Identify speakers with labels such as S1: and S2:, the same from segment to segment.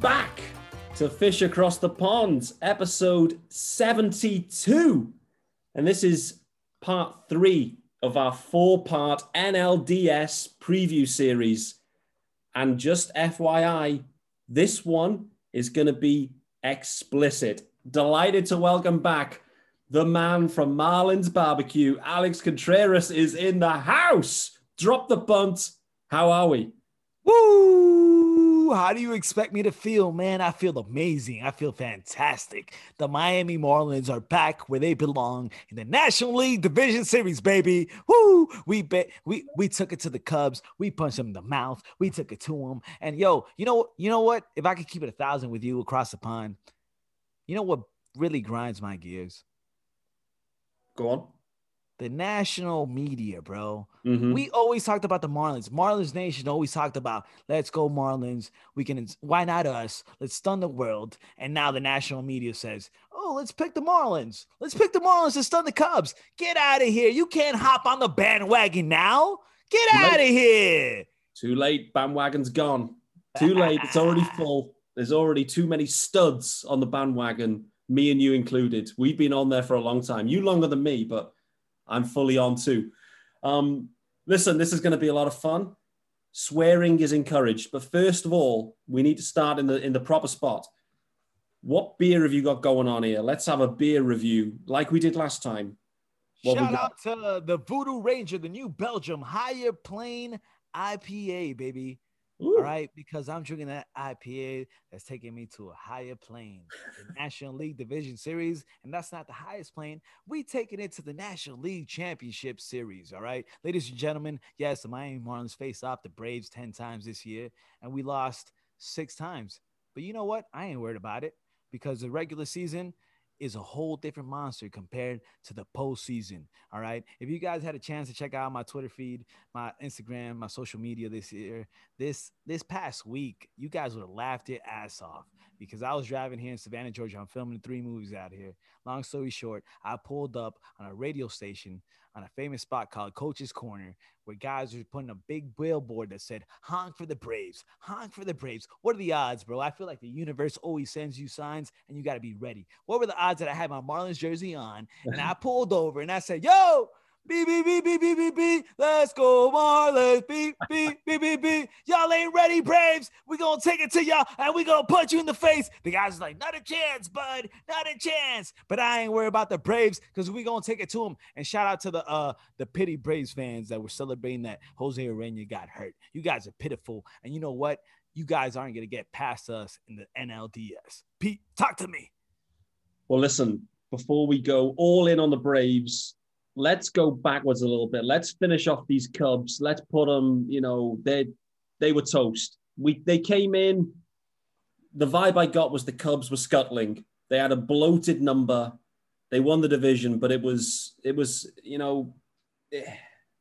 S1: back to Fish Across the Pond, episode 72. And this is part three of our four part NLDS preview series. And just FYI, this one is going to be explicit. Delighted to welcome back the man from Marlin's Barbecue, Alex Contreras, is in the house. Drop the bunt. How are we?
S2: Woo! How do you expect me to feel, man? I feel amazing. I feel fantastic. The Miami Marlins are back where they belong in the National League Division Series, baby. Woo! We bet we we took it to the Cubs. We punched them in the mouth. We took it to them. And yo, you know you know what? If I could keep it a thousand with you across the pond, you know what really grinds my gears?
S1: Go on.
S2: The national media, bro.
S1: Mhm.
S2: We always talked about the Marlins. Marlins Nation always talked about, let's go Marlins. We can, why not us? Let's stun the world. And now the national media says, oh, let's pick the Marlins. Let's pick the Marlins to stun the Cubs. Get out of here. You can't hop on the bandwagon now. Get out of here.
S1: Too late. Bandwagon's gone. Too late. It's already full. There's already too many studs on the bandwagon, me and you included. We've been on there for a long time. You longer than me, but I'm fully on too. Um, listen, this is going to be a lot of fun. Swearing is encouraged, but first of all, we need to start in the in the proper spot. What beer have you got going on here? Let's have a beer review, like we did last time. What
S2: Shout out to the Voodoo Ranger, the new Belgium Higher Plane IPA, baby.
S1: Ooh.
S2: All right, because I'm drinking that IPA that's taking me to a higher plane, the National League Division Series, and that's not the highest plane. We taking it to the National League Championship Series. All right, ladies and gentlemen. Yes, the Miami Marlins faced off the Braves ten times this year, and we lost six times. But you know what? I ain't worried about it because the regular season is a whole different monster compared to the postseason. All right. If you guys had a chance to check out my Twitter feed, my Instagram, my social media this year, this this past week, you guys would have laughed your ass off because I was driving here in Savannah, Georgia. I'm filming three movies out here. Long story short, I pulled up on a radio station on a famous spot called Coach's Corner, where guys were putting a big billboard that said "Honk for the Braves, honk for the Braves." What are the odds, bro? I feel like the universe always sends you signs, and you got to be ready. What were the odds that I had my Marlins jersey on, and I pulled over and I said, "Yo." Beep, beep, beep, beep, beep, beep, beep. Let's go, Marlins. Beep, beep, beep, beep, beep. Y'all ain't ready, Braves. we going to take it to y'all and we going to punch you in the face. The guys like, not a chance, bud. Not a chance. But I ain't worried about the Braves because we going to take it to them. And shout out to the uh the pity Braves fans that were celebrating that Jose Urena got hurt. You guys are pitiful. And you know what? You guys aren't going to get past us in the NLDS. Pete, talk to me.
S1: Well, listen, before we go all in on the Braves, let's go backwards a little bit. Let's finish off these Cubs. Let's put them, you know, they they were toast. We they came in. The vibe I got was the Cubs were scuttling. They had a bloated number. They won the division, but it was it was, you know, eh,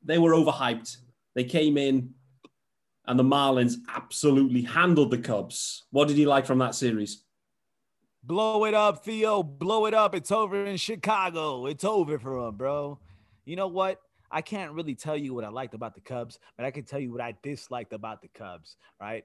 S1: they were overhyped. They came in and the Marlins absolutely handled the Cubs. What did you like from that series?
S2: Blow it up, Theo. Blow it up. It's over in Chicago. It's over for him, bro. You know what? I can't really tell you what I liked about the Cubs, but I can tell you what I disliked about the Cubs, right?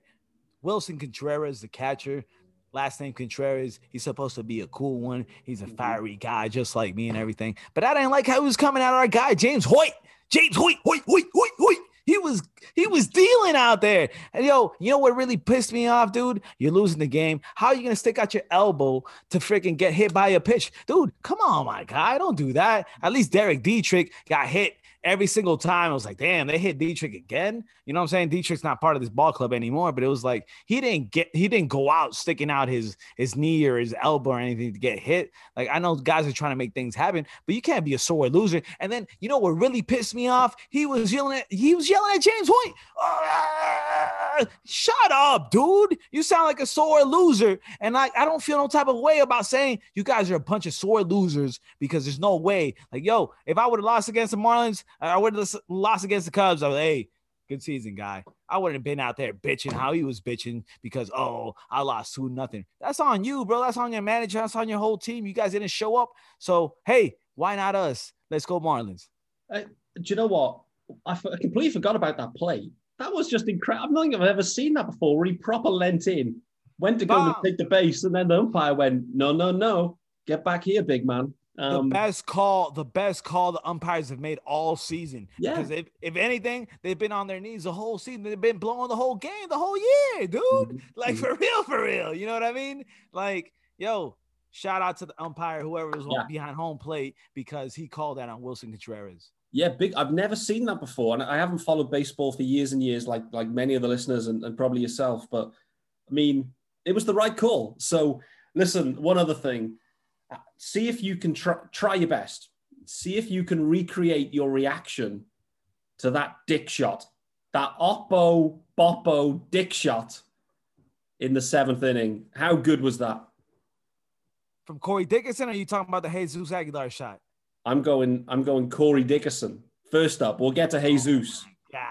S2: Willson Contreras, the catcher, last name Contreras, he's supposed to be a cool one. He's a mm-hmm. fiery guy, just like me and everything. But I didn't like how he was coming at our guy, James Hoyt. James Hoyt, Hoyt, Hoyt, Hoyt, Hoyt. He was he was dealing out there. And yo, you know what really pissed me off, dude? You're losing the game. How are you gonna stick out your elbow to freaking get hit by a pitch? Dude, come on, my guy. Don't do that. At least Derek Dietrich got hit every single time. I was like, damn, they hit Dietrich again. You know what I'm saying? Dietrich's not part of this ball club anymore, but it was like he didn't get he didn't go out sticking out his his knee or his elbow or anything to get hit. Like I know guys are trying to make things happen, but you can't be a sore loser. And then you know what really pissed me off? He was yelling at he was yelling at James Hoyt. Ah, shut up, dude. You sound like a sore loser. And I, I don't feel no type of way about saying you guys are a bunch of sore losers because there's no way. Like, yo, if I would have lost against the Marlins, I would have lost against the Cubs. I was hey, good season, guy. I wouldn't have been out there bitching how he was bitching because oh, I lost two nothing. That's on you, bro. That's on your manager. That's on your whole team. You guys didn't show up. So hey, why not us? Let's go Marlins.
S1: Uh, do you know what? I, f- I completely forgot about that play. That was just incredible. I don't think I've ever seen that before. Where he proper lent in, went to go and take the base, and then the umpire went, "No, no, no, get back here, big man."
S2: Um, the best call, the best call the umpires have made all season. Yeah. Because if, if anything, they've been on their knees the whole season. They've been blowing the whole game the whole year, dude. Mm-hmm. Like mm-hmm. for real, for real. You know what I mean? Like, yo, shout out to the umpire, whoever was yeah. behind home plate, because he called that on Willson Contreras.
S1: Yeah, big. I've never seen that before, and I haven't followed baseball for years and years, like like many of the listeners and, and probably yourself. But I mean, it was the right call. So listen, one other thing see if you can try, try your best. See if you can recreate your reaction to that dick shot, that Oppo Boppo dick shot in the seventh inning. How good was that?
S2: From Corey Dickerson, or are you talking about the Jesus Aguilar shot?
S1: I'm going. I'm going Corey Dickerson. First up, we'll get to Jesus.
S2: Yeah.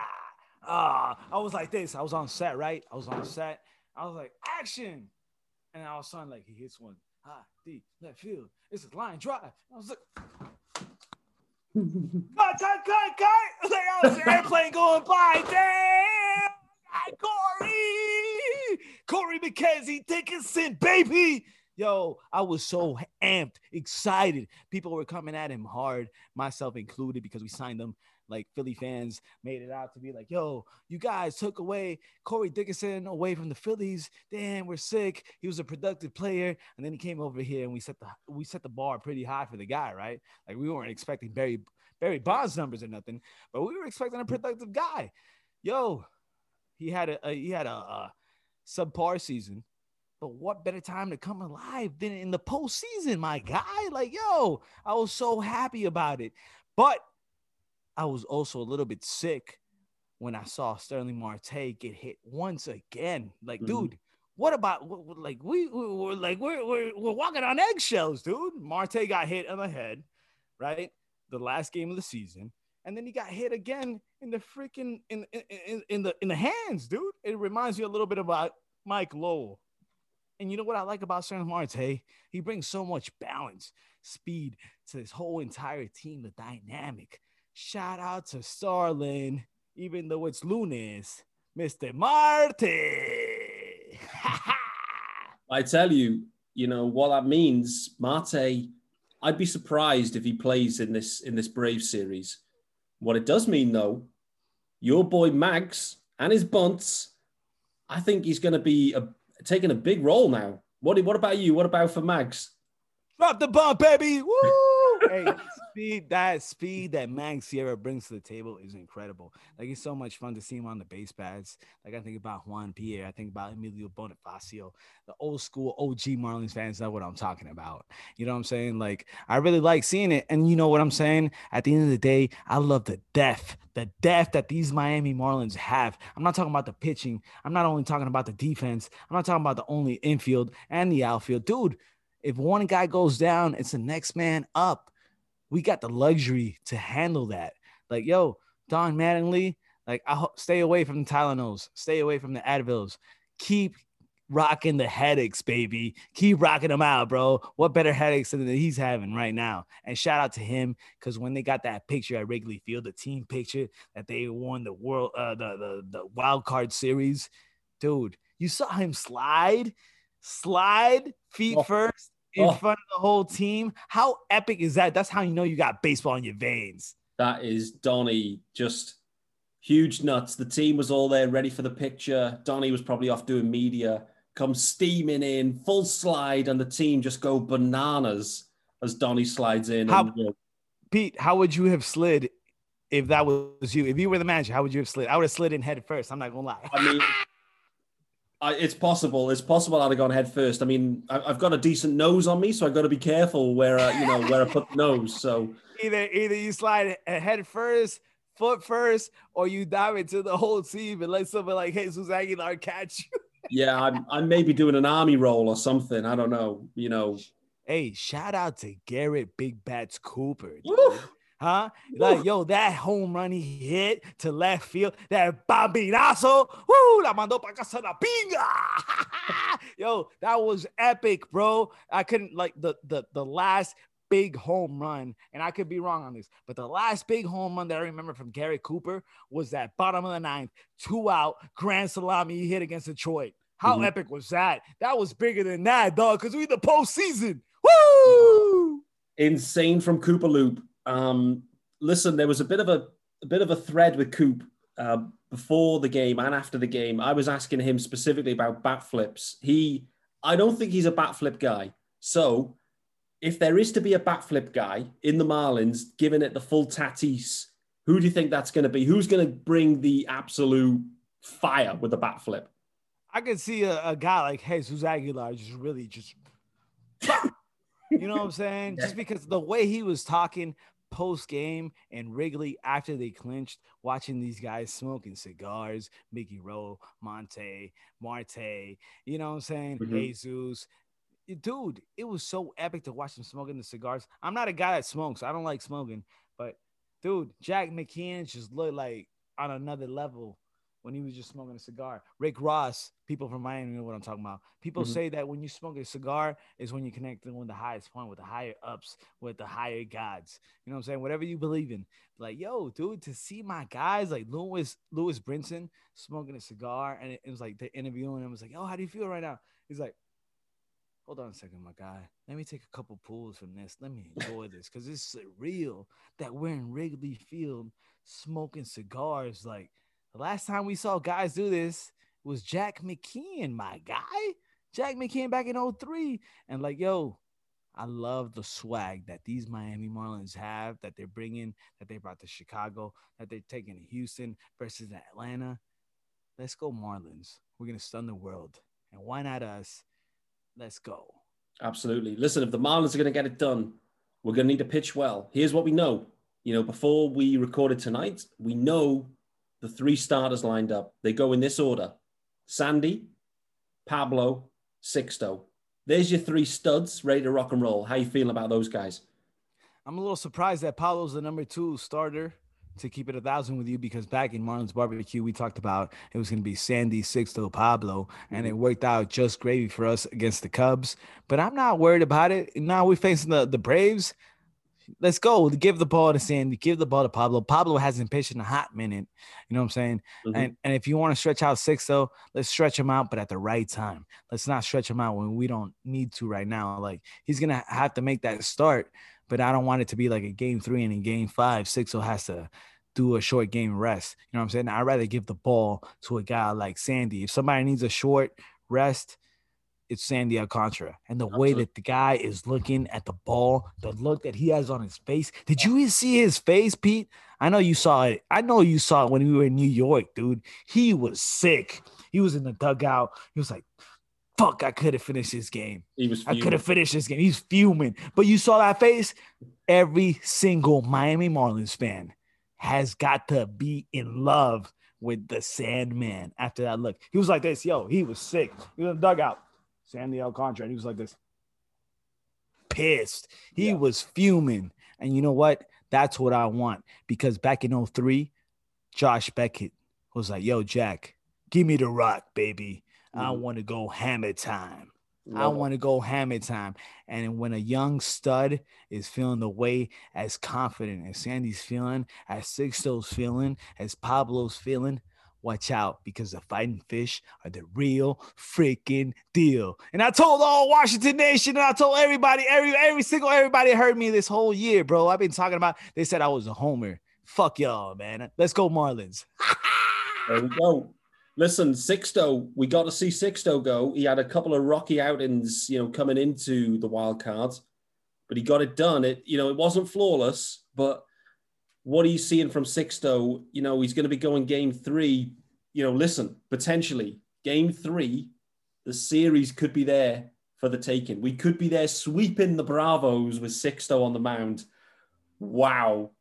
S2: Ah, uh, I was like this. I was on set, right? I was on set. I was like, action, and all of a sudden, like he hits one high, deep, left field. It's a line drive. I was like, cut, cut, cut, cut. Like, I was an airplane going by. Damn, Corey, Corey McKenzie Dickerson, baby. Yo, I was so amped, excited. People were coming at him hard, myself included, because we signed them like Philly fans made it out to be like, yo, you guys took away Corey Dickerson away from the Phillies. Damn, we're sick. He was a productive player. And then he came over here and we set the we set the bar pretty high for the guy, right? Like we weren't expecting Barry Barry Bonds numbers or nothing, but we were expecting a mm-hmm. productive guy. Yo, he had a, a he had a, a subpar season. But what better time to come alive than in the postseason, my guy? Like, yo, I was so happy about it. But I was also a little bit sick when I saw Starling Marte get hit once again. Like, mm-hmm. dude, what about like we, we were like we're, we're we're walking on eggshells, dude. Marte got hit on the head, right? The last game of the season, and then he got hit again in the freaking in in, in the in the hands, dude. It reminds me a little bit about Mike Lowell. And you know what I like about Starling Marte? He brings so much balance, speed to this whole entire team, the dynamic. Shout out to Starling, even though it's lunes, Mr. Marte.
S1: I tell you, you know what that means. Marte, I'd be surprised if he plays in this in this Brave series. What it does mean, though, your boy Mags and his bunts, I think he's going to be a, taking a big role now. What what about you? What about for Mags?
S2: Drop the bunt, baby! Woo! Hey, speed, that speed that Mags Sierra brings to the table is incredible. Like it's so much fun to see him on the base pads. Like I think about Juan Pierre, I think about Emilio Bonifacio, the old school OG Marlins fans know what I'm talking about. You know what I'm saying? Like I really like seeing it. And you know what I'm saying? At the end of the day, I love the depth, the depth that these Miami Marlins have. I'm not talking about the pitching. I'm not only talking about the defense. I'm not talking about the only infield and the outfield. Dude, if one guy goes down, it's the next man up we got the luxury to handle that. Like, yo, Don Mattingly, like, I stay away from the Tylenols, stay away from the Advils. Keep rocking the headaches, baby. Keep rocking them out, bro. What better headaches than he's having right now? And shout out to him because when they got that picture at Wrigley Field, the team picture that they won the world, uh, the the the wild card series, dude, you saw him slide, slide feet oh. first in oh. front of the whole team. How epic is that? That's how you know you got baseball in your veins.
S1: That is Donnie just huge nuts. The team was all there ready for the picture. Donnie was probably off doing media, comes steaming in, full slide, and the team just go bananas as Donnie slides in.
S2: How,
S1: and, you know,
S2: Pete, how would you have slid if that was you? If you were the manager, how would you have slid? I would have slid in head first. I'm not gonna lie.
S1: I mean, I, it's possible. It's possible I'd have gone head first. I mean, I, have got a decent nose on me, so I've got to be careful where I, you know where I put the nose. So
S2: either either you slide head first, foot first, or you dive into the whole team and let someone like Jesus Aguilar catch you.
S1: yeah, I'm I'm maybe doing an army roll or something. I don't know. You know.
S2: Hey, shout out to Garrett Big Bats Cooper huh? Like, yo, that home run he hit to left field, that bambinazo, woo, la mandó para casa la pinga. yo, that was epic, bro. I couldn't like the the the last big home run, and I could be wrong on this, but the last big home run that I remember from Gary Cooper was that bottom of the ninth, two out, grand salami he hit against Detroit. How
S1: Mhm.
S2: epic was that? That was bigger than that, dog. Because we the postseason. Woo!
S1: insane from Cooper Loop. Um, listen, there was a bit of a, a bit of a thread with Coop uh, before the game and after the game. I was asking him specifically about bat flips. He, I don't think he's a bat flip guy. So, if there is to be a bat flip guy in the Marlins, giving it the full tatis, who do you think that's going to be? Who's going to bring the absolute fire with the bat flip?
S2: I could see a, a guy like Jesus Aguilar just really just, you know what I'm saying? Just because the way he was talking post game and Wrigley after they clinched, watching these guys smoking cigars, Mickey Rowe, Monte, Marte, you know what I'm saying?
S1: Mhm.
S2: Jesus. Dude, it was so epic to watch them smoking the cigars. I'm not a guy that smokes. I don't like smoking, but dude, Jack McKeon just looked like on another level when he was just smoking a cigar. Rick Ross, people from Miami know what I'm talking about. People
S1: Mhm.
S2: say that when you smoke a cigar is when you're connecting with the highest point, with the higher ups, with the higher gods. You know what I'm saying? Whatever you believe in. Like, yo, dude, to see my guys like Lewis, Lewis Brinson smoking a cigar, and it, it was like they're interviewing him. was like, yo, how do you feel right now? He's like, hold on a second, my guy. Let me take a couple pulls from this. Let me enjoy this because it's surreal that we're in Wrigley Field smoking cigars. Like the last time we saw guys do this was Jack McKeon, my guy. Jack McKeon back in 03. And like, yo, I love the swag that these Miami Marlins have, that they're bringing, that they brought to Chicago, that they're taking to Houston versus Atlanta. Let's go, Marlins. We're going to stun the world. And why not us? Let's go.
S1: Absolutely. Listen, if the Marlins are going to get it done, we're going to need to pitch well. Here's what we know. You know, before we recorded tonight, we know the three starters lined up. They go in this order Sandy, Pablo, Sixto. There's your three studs ready to rock and roll. How you feeling about those guys?
S2: I'm a little surprised that Pablo's the number two starter to keep it a thousand with you because back in Marlins barbecue, we talked about it was going to be Sandy, Sixto, Pablo, and it worked out just gravy for us against the Cubs. But I'm not worried about it. Now we're facing the, the Braves. Let's go. Give the ball to Sandy. Give the ball to Pablo. Pablo hasn't pitched in a hot minute. You know what I'm saying?
S1: Mhm.
S2: And and if you want to stretch out Sixto, let's stretch him out, but at the right time. Let's not stretch him out when we don't need to right now. Like he's gonna have to make that start, but I don't want it to be like a game three and in game five, Sixto has to do a short game rest. You know what I'm saying? I'd rather give the ball to a guy like Sandy. If somebody needs a short rest, it's Sandy Alcantara. And the way that the guy is looking at the ball, the look that he has on his face. Did you see his face, Pete? I know you saw it. I know you saw it when we were in New York, dude. He was sick. He was in the dugout. He was like, fuck, I could have finished this game.
S1: He was.
S2: I could have finished this game. He's fuming. But you saw that face? Every single Miami Marlins fan has got to be in love with the Sandman after that look. He was like this, yo, he was sick. He was in the dugout. Sandy Alcantara. And he was like this. Pissed. He
S1: Yeah.
S2: was fuming. And you know what? That's what I want. Because back in 03, Josh Beckett was like, yo, Jack, give me the rock, baby. I
S1: Mhm.
S2: want to go hammer time. I
S1: Love
S2: want to go hammer time. And when a young stud is feeling the way as confident as Sandy's feeling, as Sixto's feeling, as Pablo's feeling, watch out because the fighting fish are the real freaking deal. And I told all Washington Nation and I told everybody, every every single everybody heard me this whole year, bro. I've been talking about they said I was a homer. Fuck y'all, man. Let's go, Marlins.
S1: There we go. Listen, Sixto, we got to see Sixto go. He had a couple of rocky outings, you know, coming into the wild cards, but he got it done. It, you know, it wasn't flawless, but what are you seeing from Sixto? You know, he's going to be going game three. You know, listen, potentially game three, the series could be there for the taking. We could be there sweeping the Bravos with Sixto on the mound. Wow.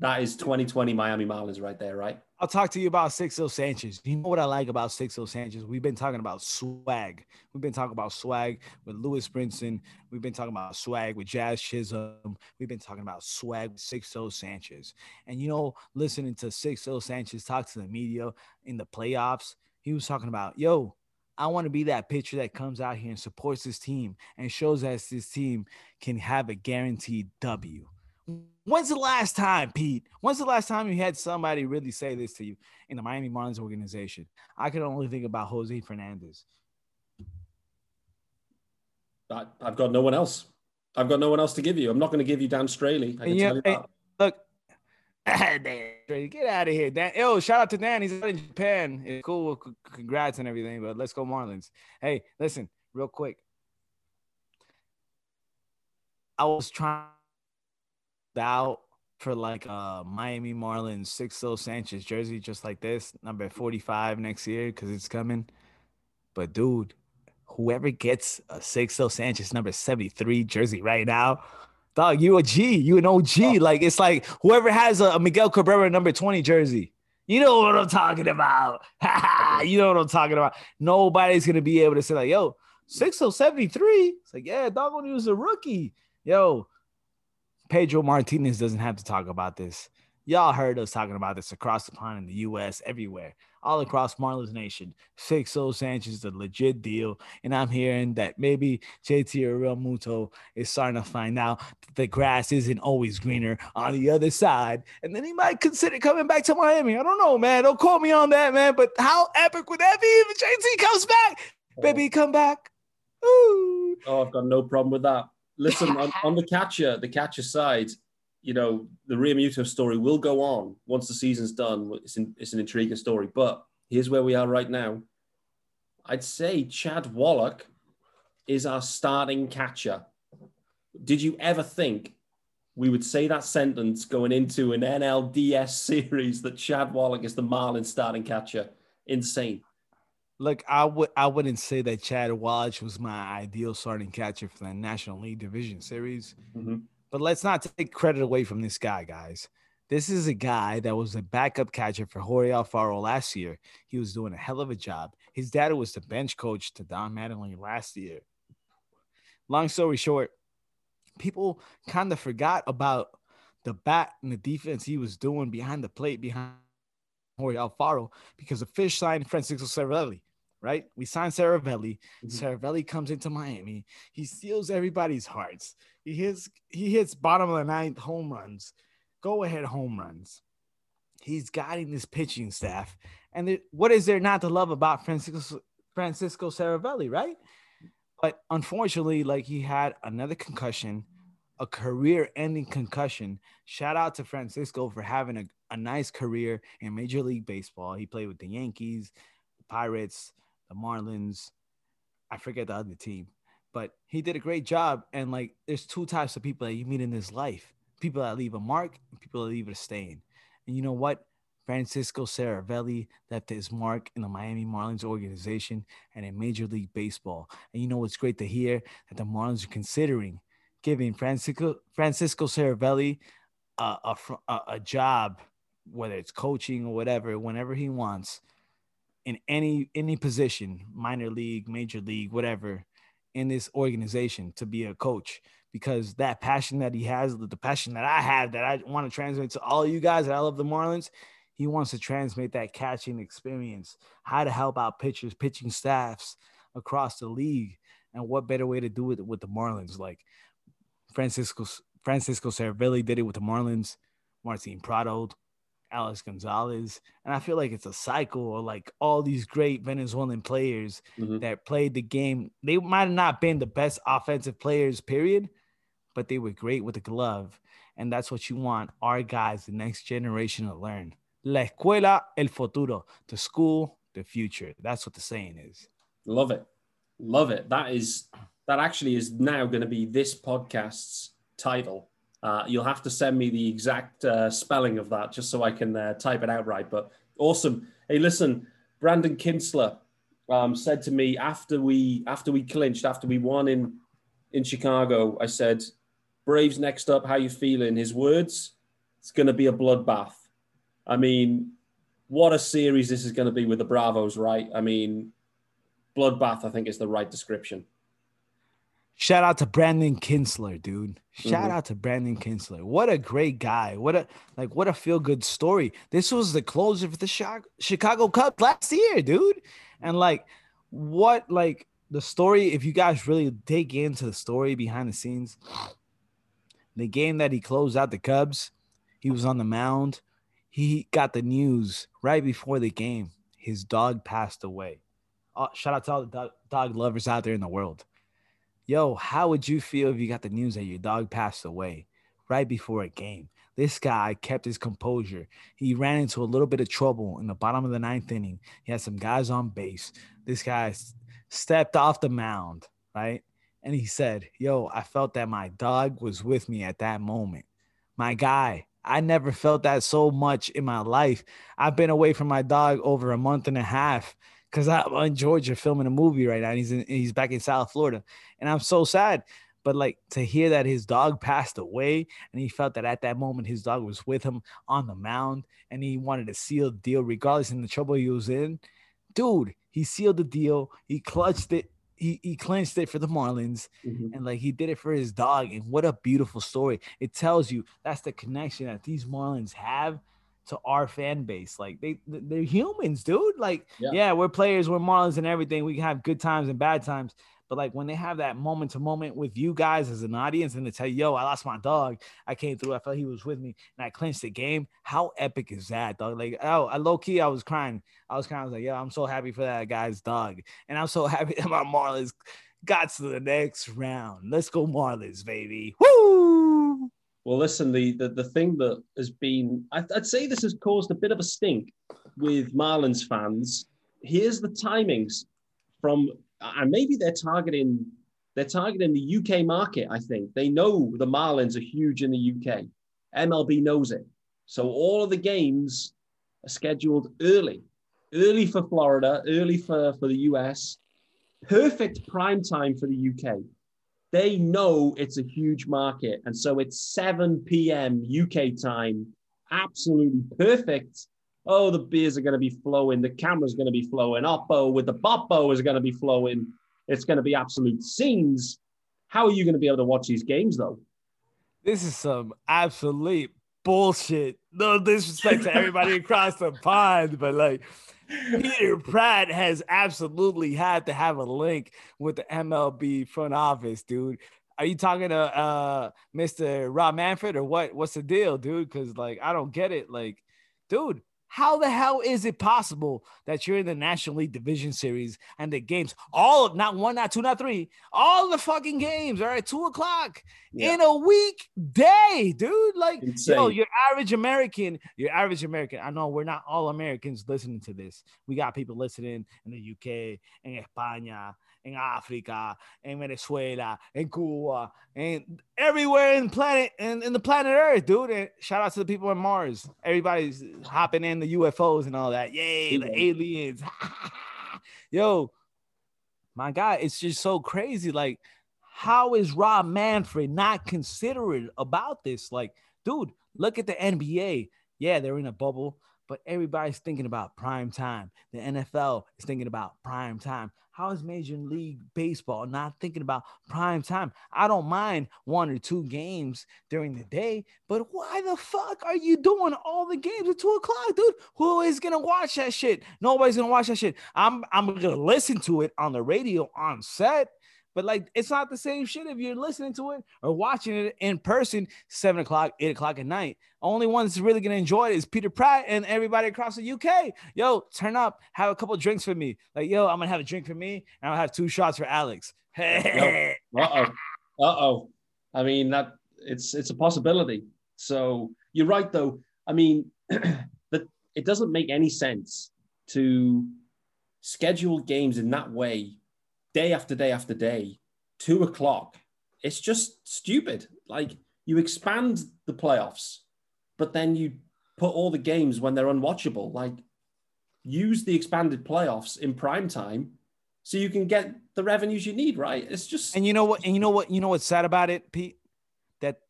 S1: That is 2020 Miami Marlins right there, right?
S2: I'll talk to you about Sixto Sanchez. You know what I like about Sixto Sanchez? We've been talking about swag. We've been talking about swag with Lewis Brinson. We've been talking about swag with Jazz Chisholm. We've been talking about swag with Sixto Sanchez. And you know, listening to Sixto Sanchez talk to the media in the playoffs, he was talking about, yo, I want to be that pitcher that comes out here and supports this team and shows us this team can have a guaranteed W. When's the last time, Pete? When's the last time you had somebody really say this to you in the Miami Marlins organization? I can only think about Jose Fernandez.
S1: I, I've got no one else. I've got no one else to give you. I'm not going to give you Dan Straily. I can
S2: Yeah,
S1: tell you
S2: hey, look, Dan, get out of here, Dan. Yo, shout out to Dan. He's out in Japan. It's cool. Congrats and everything. But let's go Marlins. Hey, listen, real quick. I was trying out for like uh Miami Marlins Sixto Sanchez jersey, just like this, number 45 next year, because it's coming. But dude, whoever gets a Sixto Sanchez number 73 jersey right now, dog, you a G, you an OG. Like it's like whoever has a, a Miguel Cabrera number 20 jersey. You know what I'm talking about. you know what I'm talking about. Nobody's gonna be able to say, like, yo, 6073. It's like, yeah, dog when he was a rookie. Yo, Pedro Martinez doesn't have to talk about this. Y'all heard us talking about this across the pond in the US, everywhere, all across Marlins Nation. Sixto Sanchez is a legit deal. And I'm hearing that maybe JT or Realmuto is starting to find out that the grass isn't always greener on the other side. And then he might consider coming back to Miami. I don't know, man. Don't quote me on that, man. But how epic would that be if JT comes back? Oh. Baby, come back. Ooh.
S1: Oh, I've got no problem with that. Listen, on, on the catcher, the catcher side, you know, the Realmuto story will go on once the season's done. It's, an it's an intriguing story. But here's where we are right now. I'd say Chad Wallach is our starting catcher. Did you ever think we would say that sentence going into an NLDS series that Chad Wallach is the Marlins starting catcher? Insane.
S2: Look, I would I wouldn't say that Chad Wallach was my ideal starting catcher for the National League Division Series,
S1: Mhm.
S2: but let's not take credit away from this guy, guys. This is a guy that was a backup catcher for Jorge Alfaro last year. He was doing a hell of a job. His dad was the bench coach to Don Mattingly last year. Long story short, people kind of forgot about the bat and the defense he was doing behind the plate behind Jorge Alfaro because the fish signed Francisco Cervelli, right? We signed Cervelli.
S1: Mhm.
S2: Cervelli comes into Miami. He steals everybody's hearts. He hits he hits bottom of the ninth home runs, go ahead home runs. He's guiding this pitching staff. And it, what is there not to love about Francisco Francisco Cervelli, right? But unfortunately, like he had another concussion, a career-ending concussion. Shout out to Francisco for having a, a nice career in Major League Baseball. He played with the Yankees, Pirates, the Marlins. I forget the other team, but he did a great job. And like, there's two types of people that you meet in this life: people that leave a mark, and people that leave a stain. And you know what? Francisco Cervelli left his mark in the Miami Marlins organization and in Major League Baseball. And you know what's great to hear that the Marlins are considering giving Francisco Francisco Cervelli a, a, a, a job, whether it's coaching or whatever, whenever he wants, in any any position, minor league, major league, whatever, in this organization to be a coach. Because that passion that he has, the passion that I have, that I want to transmit to all you guys that I love the Marlins, he wants to transmit that catching experience, how to help out pitchers, pitching staffs across the league. And what better way to do it with the Marlins? Like Francisco Francisco Cervelli did it with the Marlins, Martin Prado, Alex Gonzalez. And I feel like it's a cycle of like all these great Venezuelan players
S1: Mhm.
S2: that played the game. They might have not been the best offensive players, period, but they were great with the glove. And that's what you want our guys, the next generation, to learn. La escuela, el futuro. The school, the future. That's what the saying is.
S1: Love it. Love it. That is that actually is now going to be this podcast's title. Uh, you'll have to send me the exact uh, spelling of that just so I can uh, type it out right. But awesome. Hey, listen, Brandon Kintzler um, said to me after we after we clinched, after we won in in Chicago, I said, "Braves next up. How you feeling?" His words: "It's going to be a bloodbath." I mean, what a series this is going to be with the Bravos, right? I mean, bloodbath. I think is the right description.
S2: Shout out to Brandon Kintzler, dude. Shout
S1: Mhm.
S2: out to Brandon Kintzler. What a great guy. What a like what a feel good story. This was the closer for the Chicago Cubs last year, dude. And like what like the story if you guys really dig into the story behind the scenes, the game that he closed out the Cubs, he was on the mound. He got the news right before the game. His dog passed away. Oh, shout out to all the dog, dog lovers out there in the world Yo, how would you feel if you got the news that your dog passed away right before a game? This guy kept his composure. He ran into a little bit of trouble in the bottom of the ninth inning. He had some guys on base. This guy stepped off the mound, right? And he said, Yo, I felt that my dog was with me at that moment. My guy, I never felt that so much in my life. I've been away from my dog over a month and a half because I'm in Georgia filming a movie right now. And he's in, he's back in South Florida, and I'm so sad. But like to hear that his dog passed away, and he felt that at that moment his dog was with him on the mound, and he wanted to seal the deal regardless in the trouble he was in. Dude, he sealed the deal. He clutched it he, he clenched it for the Marlins mm-hmm. and like he did it for his dog. And what a beautiful story. It tells you that's the connection that these Marlins have to our fan base. Like they they're humans, dude. Like, yeah, yeah we're players, we're Marlins and everything. We can have good times and bad times. But like when they have that moment to moment with you guys as an audience and they tell you, yo, I lost my dog. I came through. I felt he was with me and I clinched the game. How epic is that, dog? Like, oh, I low key, I was crying. I was kind of like, yo, I'm so happy for that guy's dog. And I'm so happy that my Marlins got to the next round. Let's go, Marlins, baby. Woo!
S1: Well, listen, the, the, the thing that has been, I'd, I'd say this has caused a bit of a stink with Marlins fans. Here's the timings from and maybe they're targeting they're targeting the UK market. I think they know the Marlins are huge in the UK. MLB knows it, so all of the games are scheduled early, early for Florida, early for for the US. Perfect prime time for the UK. They know it's a huge market, and so it's 7 p.m. UK time. Absolutely perfect oh, the beers are going to be flowing, the camera's going to be flowing, Oppo with the Boppo is going to be flowing. It's going to be absolute scenes. How are you going to be able to watch these games though?
S2: This is some absolute bullshit. No disrespect to everybody across the pond, but like Peter Pratt has absolutely had to have a link with the MLB front office, dude. Are you talking to uh, Mr. Rob Manfred or what? What's the deal, dude? Because like I don't get it. Like, dude, how the hell is it possible that you're in the National League Division Series and the games, all not one, not two, not three, all the fucking games are at two o'clock yeah. in a week day, dude? Like, Insane. yo, your average American, your average American. I know we're not all Americans listening to this. We got people listening in the UK, in España, in Africa, in Venezuela, in Cuba, and everywhere in planet in, in the planet Earth, dude. And shout out to the people on Mars. Everybody's hopping in the UFOs and all that. Yay, the aliens. Yo, my God, it's just so crazy. Like, how is Rob Manfred not considerate about this? Like, dude, look at the NBA. Yeah, they're in a bubble, but everybody's thinking about prime time. The NFL is thinking about prime time. How is Major League Baseball not thinking about prime time? I don't mind one or two games during the day, but why the fuck are you doing all the games at two o'clock, dude? Who is gonna watch that shit? Nobody's gonna watch that shit. I'm I'm gonna listen to it on the radio on set. But like, it's not the same shit if you're listening to it or watching it in person, seven o'clock, eight o'clock at night. Only one that's really gonna enjoy it is Peter Pratt and everybody across the UK. Yo, turn up, have a couple drinks for me. Like, yo, I'm gonna have a drink for me, and I'll have two shots for Alex. Hey.
S1: Uh oh. Uh oh. I mean that it's it's a possibility. So you're right though. I mean, that it doesn't make any sense to schedule games in that way day after day after day, two o'clock. It's just stupid. Like you expand the playoffs, but then you put all the games when they're unwatchable. Like use the expanded playoffs in prime time so you can get the revenues you need, right? It's just
S2: And you know what and you know what you know what's sad about it, Pete? That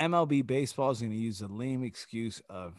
S2: MLB baseball is gonna use a lame excuse of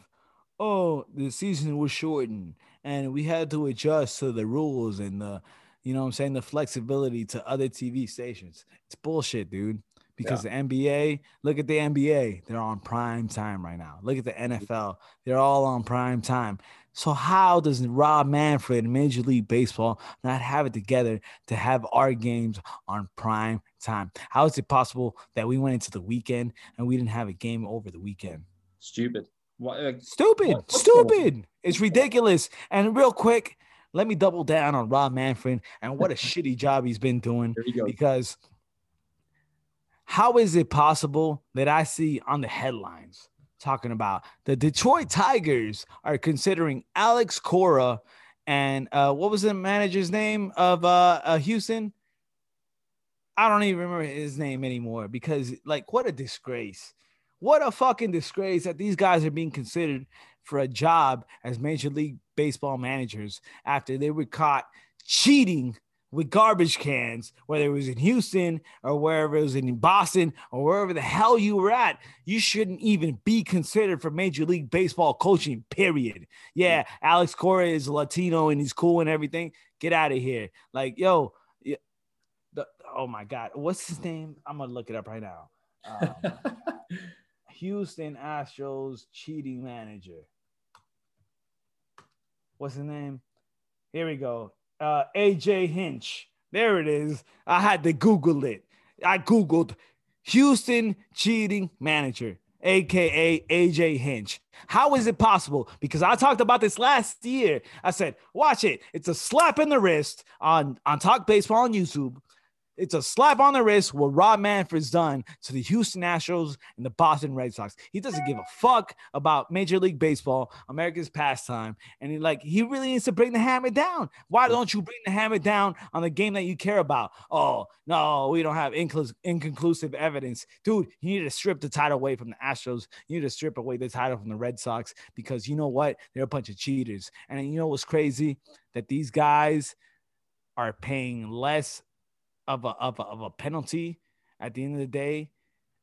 S2: oh, the season was shortened and we had to adjust to the rules and the you know what I'm saying, the flexibility to other TV stations. It's bullshit, dude. Because yeah. the NBA, look at the NBA, they're on prime time right now. Look at the NFL, they're all on prime time. So how does Rob Manfred and Major League Baseball not have it together to have our games on prime time? How is it possible that we went into the weekend and we didn't have a game over the weekend?
S1: Stupid.
S2: What, stupid. What, stupid. It's ridiculous. And real quick, let me double down on Rob Manfred and what a shitty job he's been doing because how is it possible that I see on the headlines talking about the Detroit Tigers are considering Alex Cora and uh, what was the manager's name of uh, uh, Houston? I don't even remember his name anymore because, like, what a disgrace. What a fucking disgrace that these guys are being considered for a job as Major League Baseball managers after they were caught cheating with garbage cans, whether it was in Houston or wherever it was in Boston or wherever the hell you were at, you shouldn't even be considered for Major League Baseball coaching, period. Yeah, Alex Cora is Latino and he's cool and everything. Get out of here. Like, yo, the, oh my God, what's his name? I'm going to look it up right now. Um, Houston Astros cheating manager. What's his name? Here we go uh, AJ Hinch. There it is. I had to Google it. I Googled Houston cheating manager, aka AJ Hinch. How is it possible? Because I talked about this last year. I said, watch it. It's a slap in the wrist on, on Talk Baseball on YouTube. It's a slap on the wrist what Rob Manfred's done to the Houston Astros and the Boston Red Sox. He doesn't give a fuck about Major League Baseball, America's pastime, and he like he really needs to bring the hammer down. Why don't you bring the hammer down on the game that you care about? Oh no, we don't have incl- inconclusive evidence, dude. You need to strip the title away from the Astros. You need to strip away the title from the Red Sox because you know what? They're a bunch of cheaters. And you know what's crazy? That these guys are paying less of a, of a, of a penalty at the end of the day.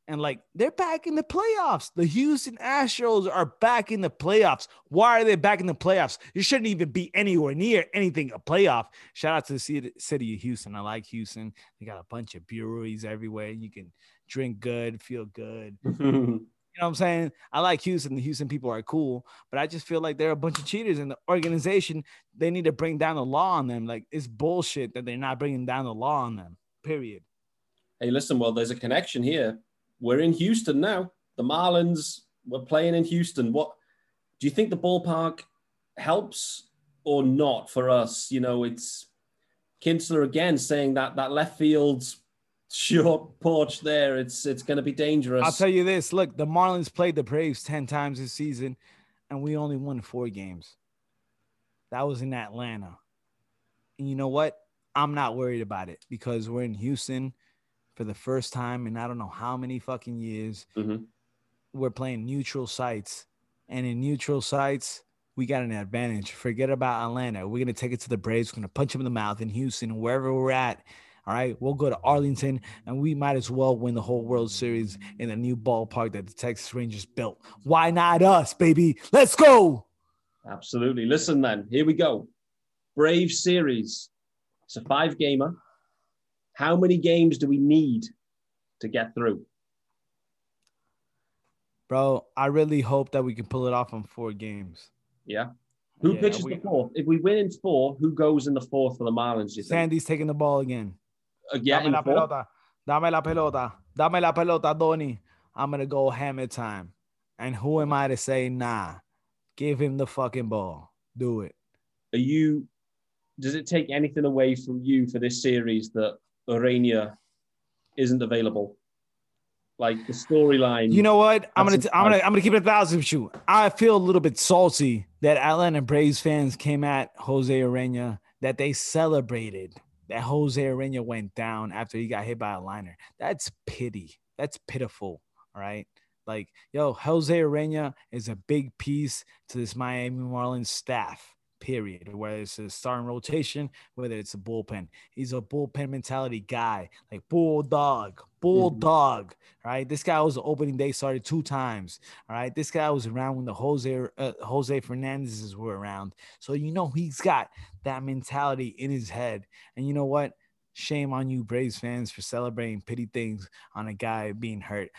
S2: And like they're back in the playoffs. The Houston Astros are back in the playoffs. Why are they back in the playoffs? You shouldn't even be anywhere near anything a playoff. Shout out to the city of Houston. I like Houston. They got a bunch of breweries everywhere. You can drink good, feel good. You know what I'm saying? I like Houston. The Houston people are cool, but I just feel like they're a bunch of cheaters and the organization, they need to bring down the law on them. Like it's bullshit that they're not bringing down the law on them, period.
S1: Hey, listen, well, there's a connection here. We're in Houston now. The Marlins were playing in Houston. What do you think the ballpark helps or not for us? You know, it's Kintzler again saying that that left field's short porch there. It's it's going to be dangerous.
S2: I'll tell you this. Look, the Marlins played the Braves 10 times this season and we only won 4 games. That was in Atlanta. And you know what? I'm not worried about it because we're in Houston for the first time in I don't know how many fucking years. Mm-hmm. We're playing neutral sites and in neutral sites we got an advantage. Forget about Atlanta. We're gonna take it to the Braves. We're gonna punch them in the mouth in Houston, wherever we're at all right, we'll go to Arlington and we might as well win the whole World Series in a new ballpark that the Texas Rangers built. Why not us, baby? Let's go.
S1: Absolutely. Listen, then, here we go. Brave series. It's a five gamer. How many games do we need to get through?
S2: Bro, I really hope that we can pull it off on four games.
S1: Yeah. Who yeah, pitches we, the fourth? If we win in four, who goes in the fourth for the Marlins?
S2: Sandy's taking the ball again.
S1: Dame la
S2: pelota. Dame la pelota. Dame la pelota, Donny. I'm gonna go hammer time. And who am I to say nah? Give him the fucking ball. Do it.
S1: Are you? Does it take anything away from you for this series that Urena isn't available? Like the storyline.
S2: You know what? I'm gonna, t- I'm gonna, I'm gonna keep it a thousand with you. I feel a little bit salty that Atlanta Braves fans came at Jose Urena that they celebrated that Jose Urena went down after he got hit by a liner. That's pity. That's pitiful. All right. Like, yo, Jose Urena is a big piece to this Miami Marlins staff, period. Whether it's a starting rotation, whether it's a bullpen. He's a bullpen mentality guy, like bulldog, bulldog. Mm-hmm. Right. This guy was the opening day started two times. All right. This guy was around when the Jose uh, Jose Fernandezes were around. So you know he's got that mentality in his head. And you know what? Shame on you, Braves fans, for celebrating pity things on a guy being hurt.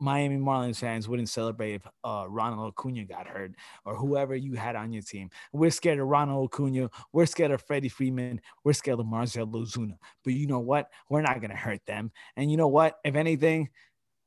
S2: Miami Marlins fans wouldn't celebrate if uh, Ronald Acuna got hurt or whoever you had on your team. We're scared of Ronald Acuna. We're scared of Freddie Freeman. We're scared of Marcell Ozuna. But you know what? We're not going to hurt them. And you know what? If anything,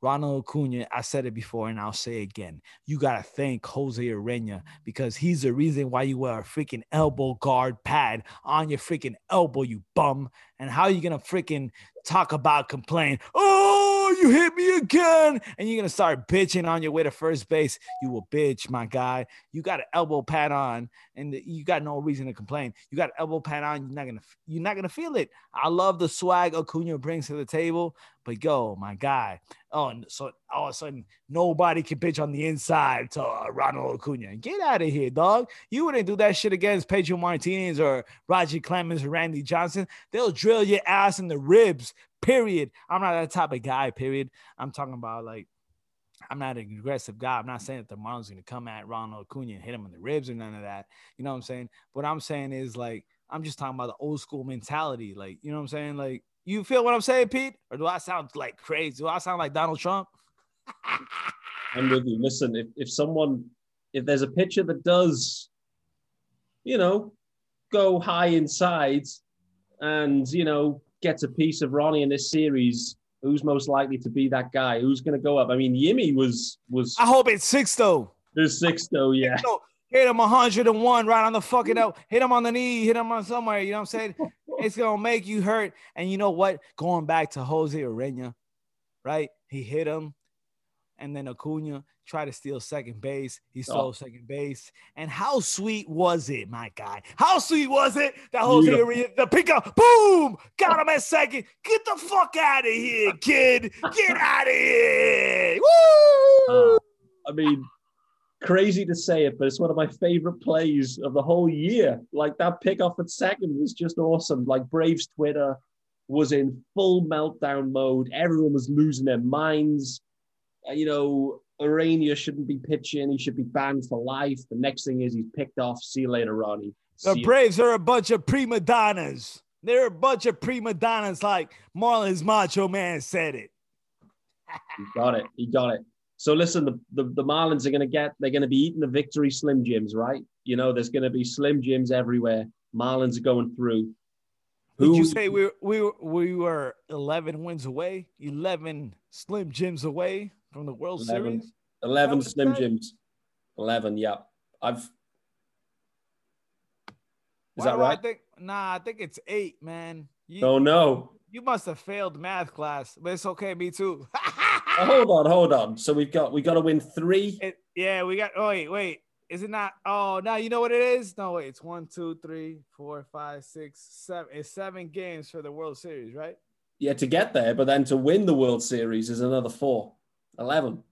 S2: Ronald Acuna, I said it before and I'll say again. You got to thank Jose Urena because he's the reason why you wear a freaking elbow guard pad on your freaking elbow, you bum. And how are you going to freaking talk about complain? Oh, you hit me again, and you're gonna start bitching on your way to first base. You will bitch, my guy. You got an elbow pad on, and you got no reason to complain. You got an elbow pad on. You're not gonna you're not gonna feel it. I love the swag Acuna brings to the table, but go, my guy. Oh, so all of a sudden nobody can pitch on the inside to uh, Ronald Acuna. Get out of here, dog. You wouldn't do that shit against Pedro Martinez or Roger Clemens or Randy Johnson. They'll drill your ass in the ribs. Period. I'm not that type of guy. Period. I'm talking about like I'm not an aggressive guy. I'm not saying that the Marlins going to come at Ronald Acuna and hit him in the ribs or none of that. You know what I'm saying? What I'm saying is like I'm just talking about the old school mentality. Like, you know what I'm saying? Like, you feel what I'm saying, Pete? Or do I sound like crazy? Do I sound like Donald Trump?
S1: I'm with you. Listen, if, if someone, if there's a pitcher that does, you know, go high inside and, you know, gets a piece of Ronnie in this series, who's most likely to be that guy? Who's going to go up? I mean, Yimi was, was.
S2: I hope it's Sixto though.
S1: There's Sixto though, yeah.
S2: Hit him 101 right on the fucking out. Hit him on the knee. Hit him on somewhere. You know what I'm saying? it's gonna make you hurt. And you know what? Going back to Jose Urena, right? He hit him, and then Acuna tried to steal second base. He stole oh. second base. And how sweet was it, my guy? How sweet was it that Jose Urena, the pick up, boom, got him at second. Get the fuck out of here, kid. Get out of here. Woo!
S1: Uh, I mean, crazy to say it, but it's one of my favorite plays of the whole year. Like that pick off at second was just awesome. Like Braves Twitter was in full meltdown mode. Everyone was losing their minds. Uh, you know, Urena shouldn't be pitching. He should be banned for life. The next thing is he's picked off. See you later, Ronnie.
S2: See the Braves you. are a bunch of prima donnas. They're a bunch of prima donnas, like Marlins Macho Man said it.
S1: he got it. He got it. So listen, the, the, the Marlins are going to get, they're going to be eating the victory Slim Jims, right? You know, there's going to be Slim Jims everywhere. Marlins are going through.
S2: Who, Did you say we we we were 11 wins away, 11 Slim Jims away from the World
S1: 11,
S2: Series?
S1: 11 Slim Jims. 11, yeah. I've. Is
S2: Why that right? I think, nah, I think it's eight, man.
S1: You, oh, no.
S2: You must have failed math class, but it's okay. Me too.
S1: hold on, hold on. So we've got we got to win three.
S2: It, yeah, we got. Oh wait, wait. Is it not? Oh, no, you know what it is. No, wait. It's one, two, three, four, five, six, seven. It's seven games for the World Series, right?
S1: Yeah, to get there, but then to win the World Series is another four. Eleven.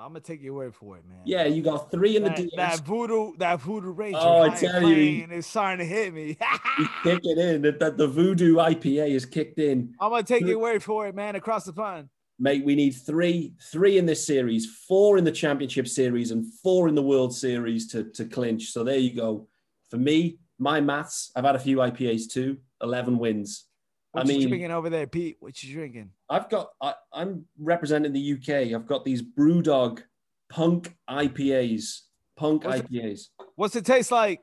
S2: I'm gonna take your word for it, man.
S1: Yeah, you got three in
S2: that,
S1: the DS.
S2: That voodoo, that voodoo ranger. Oh, I tell you, it's starting to hit me.
S1: kick it in. That the, the voodoo IPA is kicked in.
S2: I'm gonna take your word for it, man. Across the pond,
S1: mate. We need three, three in this series, four in the championship series, and four in the World Series to to clinch. So there you go. For me, my maths. I've had a few IPAs too. Eleven wins.
S2: What I mean, you drinking over there, Pete? What you drinking?
S1: I've got. I, am representing the UK. I've got these BrewDog Punk IPAs. Punk what's IPAs. It,
S2: what's it taste like?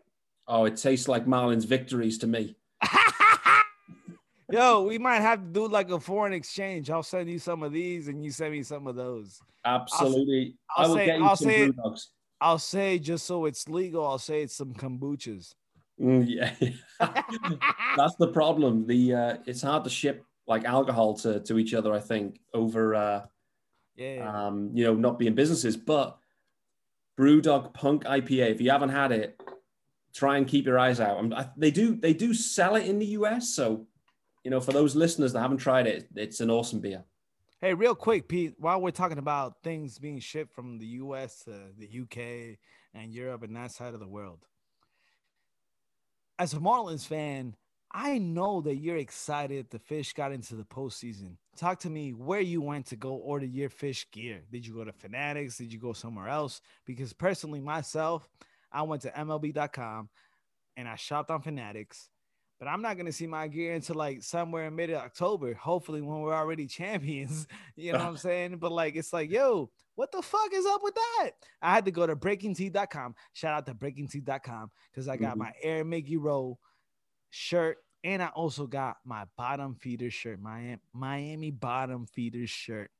S1: Oh, it tastes like Marlins victories to me.
S2: Yo, we might have to do like a foreign exchange. I'll send you some of these, and you send me some of those.
S1: Absolutely.
S2: I'll, I'll say. I'll say. I'll say just so it's legal. I'll say it's some kombuchas.
S1: Mm, yeah, that's the problem. The uh, it's hard to ship like alcohol to to each other. I think over uh,
S2: yeah,
S1: um, you know, not being businesses, but BrewDog Punk IPA. If you haven't had it, try and keep your eyes out. I, they do they do sell it in the US, so you know, for those listeners that haven't tried it, it's an awesome beer.
S2: Hey, real quick, Pete, while we're talking about things being shipped from the US to the UK and Europe and that side of the world, as a Marlins fan, I know that you're excited the fish got into the postseason. Talk to me where you went to go order your fish gear. Did you go to Fanatics? Did you go somewhere else? Because personally, myself, I went to MLB.com and I shopped on Fanatics. But I'm not gonna see my gear until like somewhere in mid October. Hopefully, when we're already champions. You know what I'm saying? But like, it's like, yo, what the fuck is up with that? I had to go to breakingt.com. Shout out to breakingt.com because I got mm-hmm. my Air Miggy Roll shirt and I also got my bottom feeder shirt, my Miami bottom feeder shirt.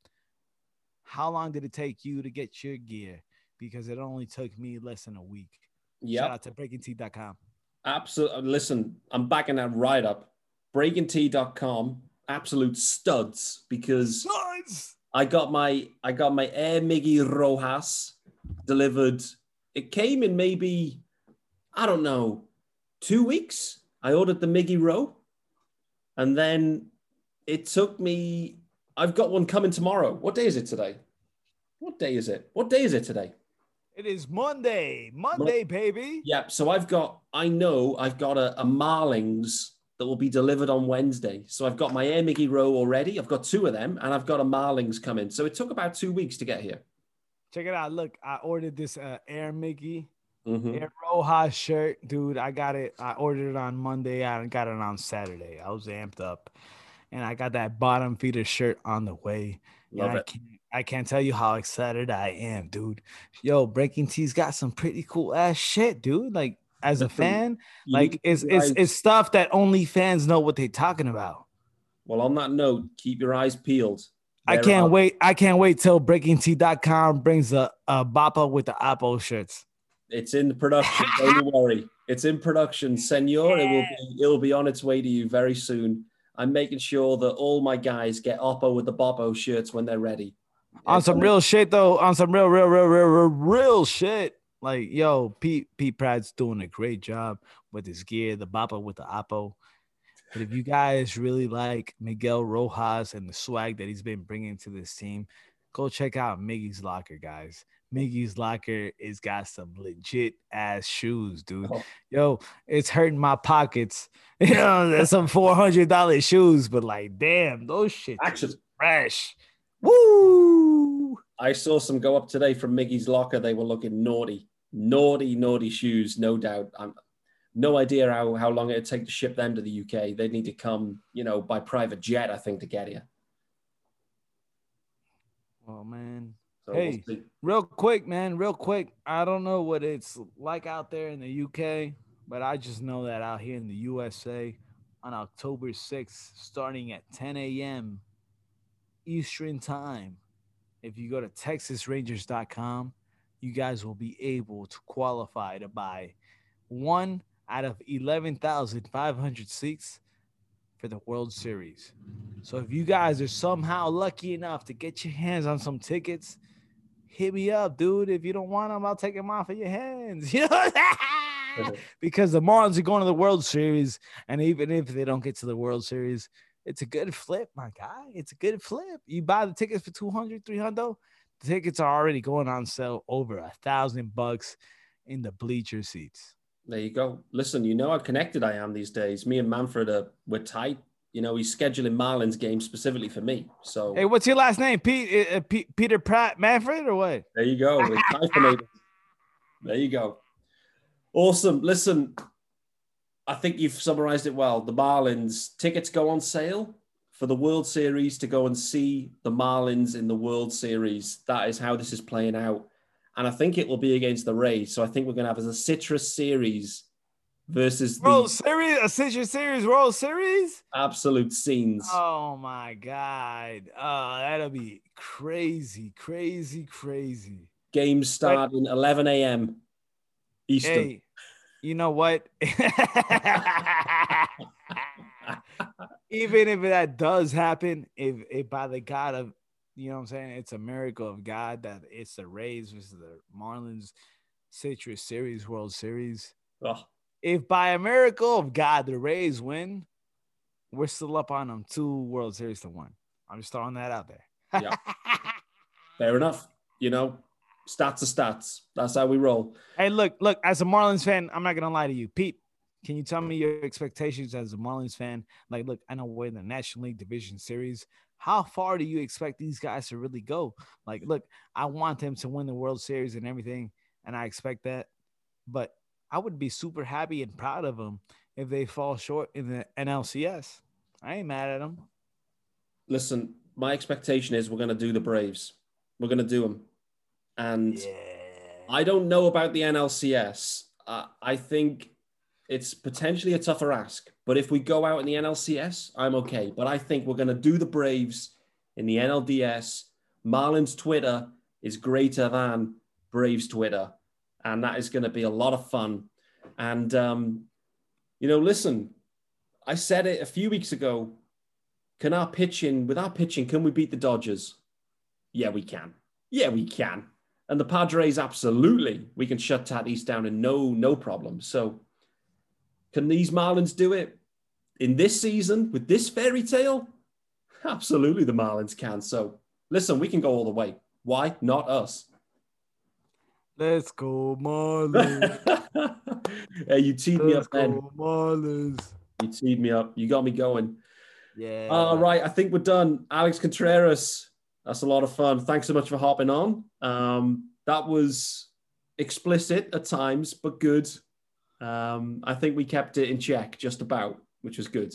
S2: How long did it take you to get your gear? Because it only took me less than a week.
S1: Yeah.
S2: Shout out to breakingt.com.
S1: Absolutely. Uh, listen, I'm backing that right up. BreakingT.com absolute studs because
S2: Nice.
S1: I got my I got my Air Miggy Rojas delivered. It came in maybe I don't know two weeks. I ordered the Miggy Row, and then it took me. I've got one coming tomorrow. What day is it today? What day is it? What day is it today?
S2: It is Monday. Monday, baby.
S1: Yeah, so I've got, I know I've got a, a Marlings that will be delivered on Wednesday. So I've got my Air Miggy Row already. I've got two of them, and I've got a Marlings coming. So it took about two weeks to get here.
S2: Check it out. Look, I ordered this uh, Air Miggy
S1: Mhm.
S2: Air Rojas shirt, dude. I got it. I ordered it on Monday. I got it on Saturday. I was amped up, and I got that bottom feeder shirt on the way. And
S1: Love
S2: I
S1: it.
S2: can't, I can't tell you how excited I am, dude. Yo, Breaking T's got some pretty cool ass shit, dude. Like as a fan, like it's it's it's stuff that only fans know what they're talking about.
S1: well, on that note, keep your eyes peeled.
S2: I can't wait. I can't wait till BreakingT.com brings a, a Bappa with the Apple shirts.
S1: It's in the production. Don't worry. It's in production, Senor. It will be. It will be on its way to you very soon. I'm making sure that all my guys get Oppo with the Boppo shirts when they're ready.
S2: On some real shit though, on some real, real, real, real, real, real shit. Like, yo, Pete Pete Pratt's doing a great job with his gear, the Bappa with the Oppo. But if you guys really like Miguel Rojas and the swag that he's been bringing to this team, go check out Miggy's Locker, guys. Miggy's Locker is got some legit ass shoes, dude.
S1: Oh.
S2: Yo, it's hurting my pockets. You know, there's some four hundred dollar shoes, but like, damn, those shit
S1: Action.
S2: fresh. Woo!
S1: I saw some go up today from Miggy's locker. They were looking naughty, naughty, naughty shoes, no doubt. I'm no idea how, how long it'd take to ship them to the UK. They'd need to come, you know, by private jet, I think, to get here.
S2: Oh man.
S1: So
S2: Hey.
S1: we'll.
S2: Real quick, man, real quick. I don't know what it's like out there in the UK, but I just know that out here in the USA on October 6th, starting at 10 a.m. Eastern time, if you go to texasrangers.com, you guys will be able to qualify to buy one out of 11,500 seats for the World Series. So if you guys are somehow lucky enough to get your hands on some tickets, hit me up, dude. If you don't want them, I'll take them off of your hands. You know? because the Marlins are going to the World Series, and even if they don't get to the World Series, it's a good flip, my guy. It's a good flip. You buy the tickets for 200, 300. The tickets are already going on sale over a thousand bucks in the bleacher seats.
S1: There you go. Listen, you know how connected I am these days. Me and Manfred are we're tight. You know, he's scheduling Marlins games specifically for me. So
S2: Hey, what's your last name? Pete, uh, uh, Pete Peter Pratt Manfred or what?
S1: there you go. There you go. Awesome. Listen, I think you've summarized it well. The Marlins tickets go on sale for the World Series to go and see the Marlins in the World Series. That is how this is playing out. And I think it will be against the Rays. So I think we're going to have a citrus series versus
S2: World
S1: the
S2: Series, a Citrus Series World Series.
S1: absolute scenes.
S2: Oh my God. Oh, that'll be crazy, crazy, crazy.
S1: Games starting 11 a.m. Eastern.
S2: Hey, you know what? Even if that does happen, if, if by the God of, you know what I'm saying, it's a miracle of God that it's the Rays versus the Marlins Citrus Series World Series.
S1: Oh,
S2: If by a miracle of God the Rays win, we're still up on them two World Series to one. I'm just throwing that out there.
S1: Yeah. fair enough. You know, stats are stats. That's how we roll.
S2: Hey, look, look, as a Marlins fan, I'm not gonna lie to you. Pete, can you tell me your expectations as a Marlins fan? Like, look, I know we're in the National League Division Series. How far do you expect these guys to really go? Like, look, I want them to win the World Series and everything, and I expect that. But I would be super happy and proud of them if they fall short in the NLCS. I ain't mad at them.
S1: Listen, my expectation is we're going to do the Braves. We're going to do them. And
S2: Yeah.
S1: I don't know about the NLCS. Uh, I think it's potentially a tougher ask. But if we go out in the NLCS, I'm okay. But I think we're going to do the Braves in the NLDS. Marlins Twitter is greater than Braves Twitter. And that is going to be a lot of fun. And, um, you know, listen, I said it a few weeks ago. can our pitching, with our pitching, can we beat the Dodgers? Yeah, we can. Yeah, we can. And the Padres, absolutely, we can shut Tatis down and no no problem. So, can these Marlins do it in this season with this fairy tale? Absolutely, the Marlins can. So, listen, we can go all the way. Why not us?
S2: Let's go Marlins.
S1: hey, you teed me
S2: Let's
S1: up then.
S2: go Marlins.
S1: You teed me up. You got me going.
S2: Yeah.
S1: All right, I think we're done. Alex Contreras, that's a lot of fun. Thanks so much for hopping on. Um, that was explicit at times, but good. Um, I think we kept it in check just about, which was good.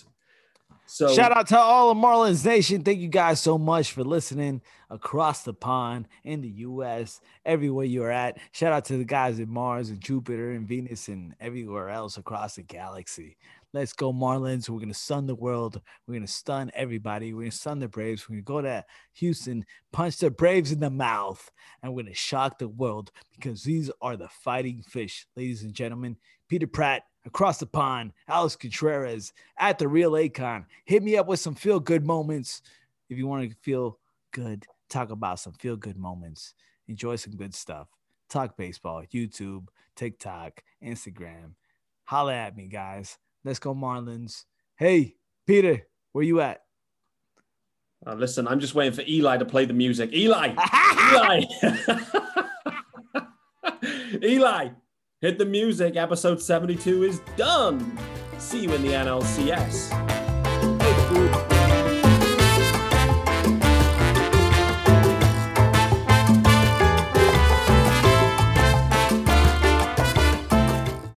S1: So
S2: Shout out to all of Marlins Nation. Thank you guys so much for listening across the pond in the US, everywhere you're at. Shout out to the guys in Mars and Jupiter and Venus and everywhere else across the galaxy. Let's go, Marlins. We're going to stun the world. We're going to stun everybody. We're going to stun the Braves. We're going to go to Houston, punch the Braves in the mouth, and we're going to shock the world because these are the fighting fish, ladies and gentlemen. Peter Pratt, across the pond, Alex Contreras at the Real Acon. Hit me up with some feel good moments. If you want to feel good, talk about some feel good moments, enjoy some good stuff. Talk baseball, YouTube, TikTok, Instagram. Holla at me, guys. Let's go, Marlins. Hey, Peter, where you at?
S1: uh, listen, I'm just waiting for Eli to play the music. Eli, Eli, Eli, hit the music. Episode 72 is done. See you in the NLCS.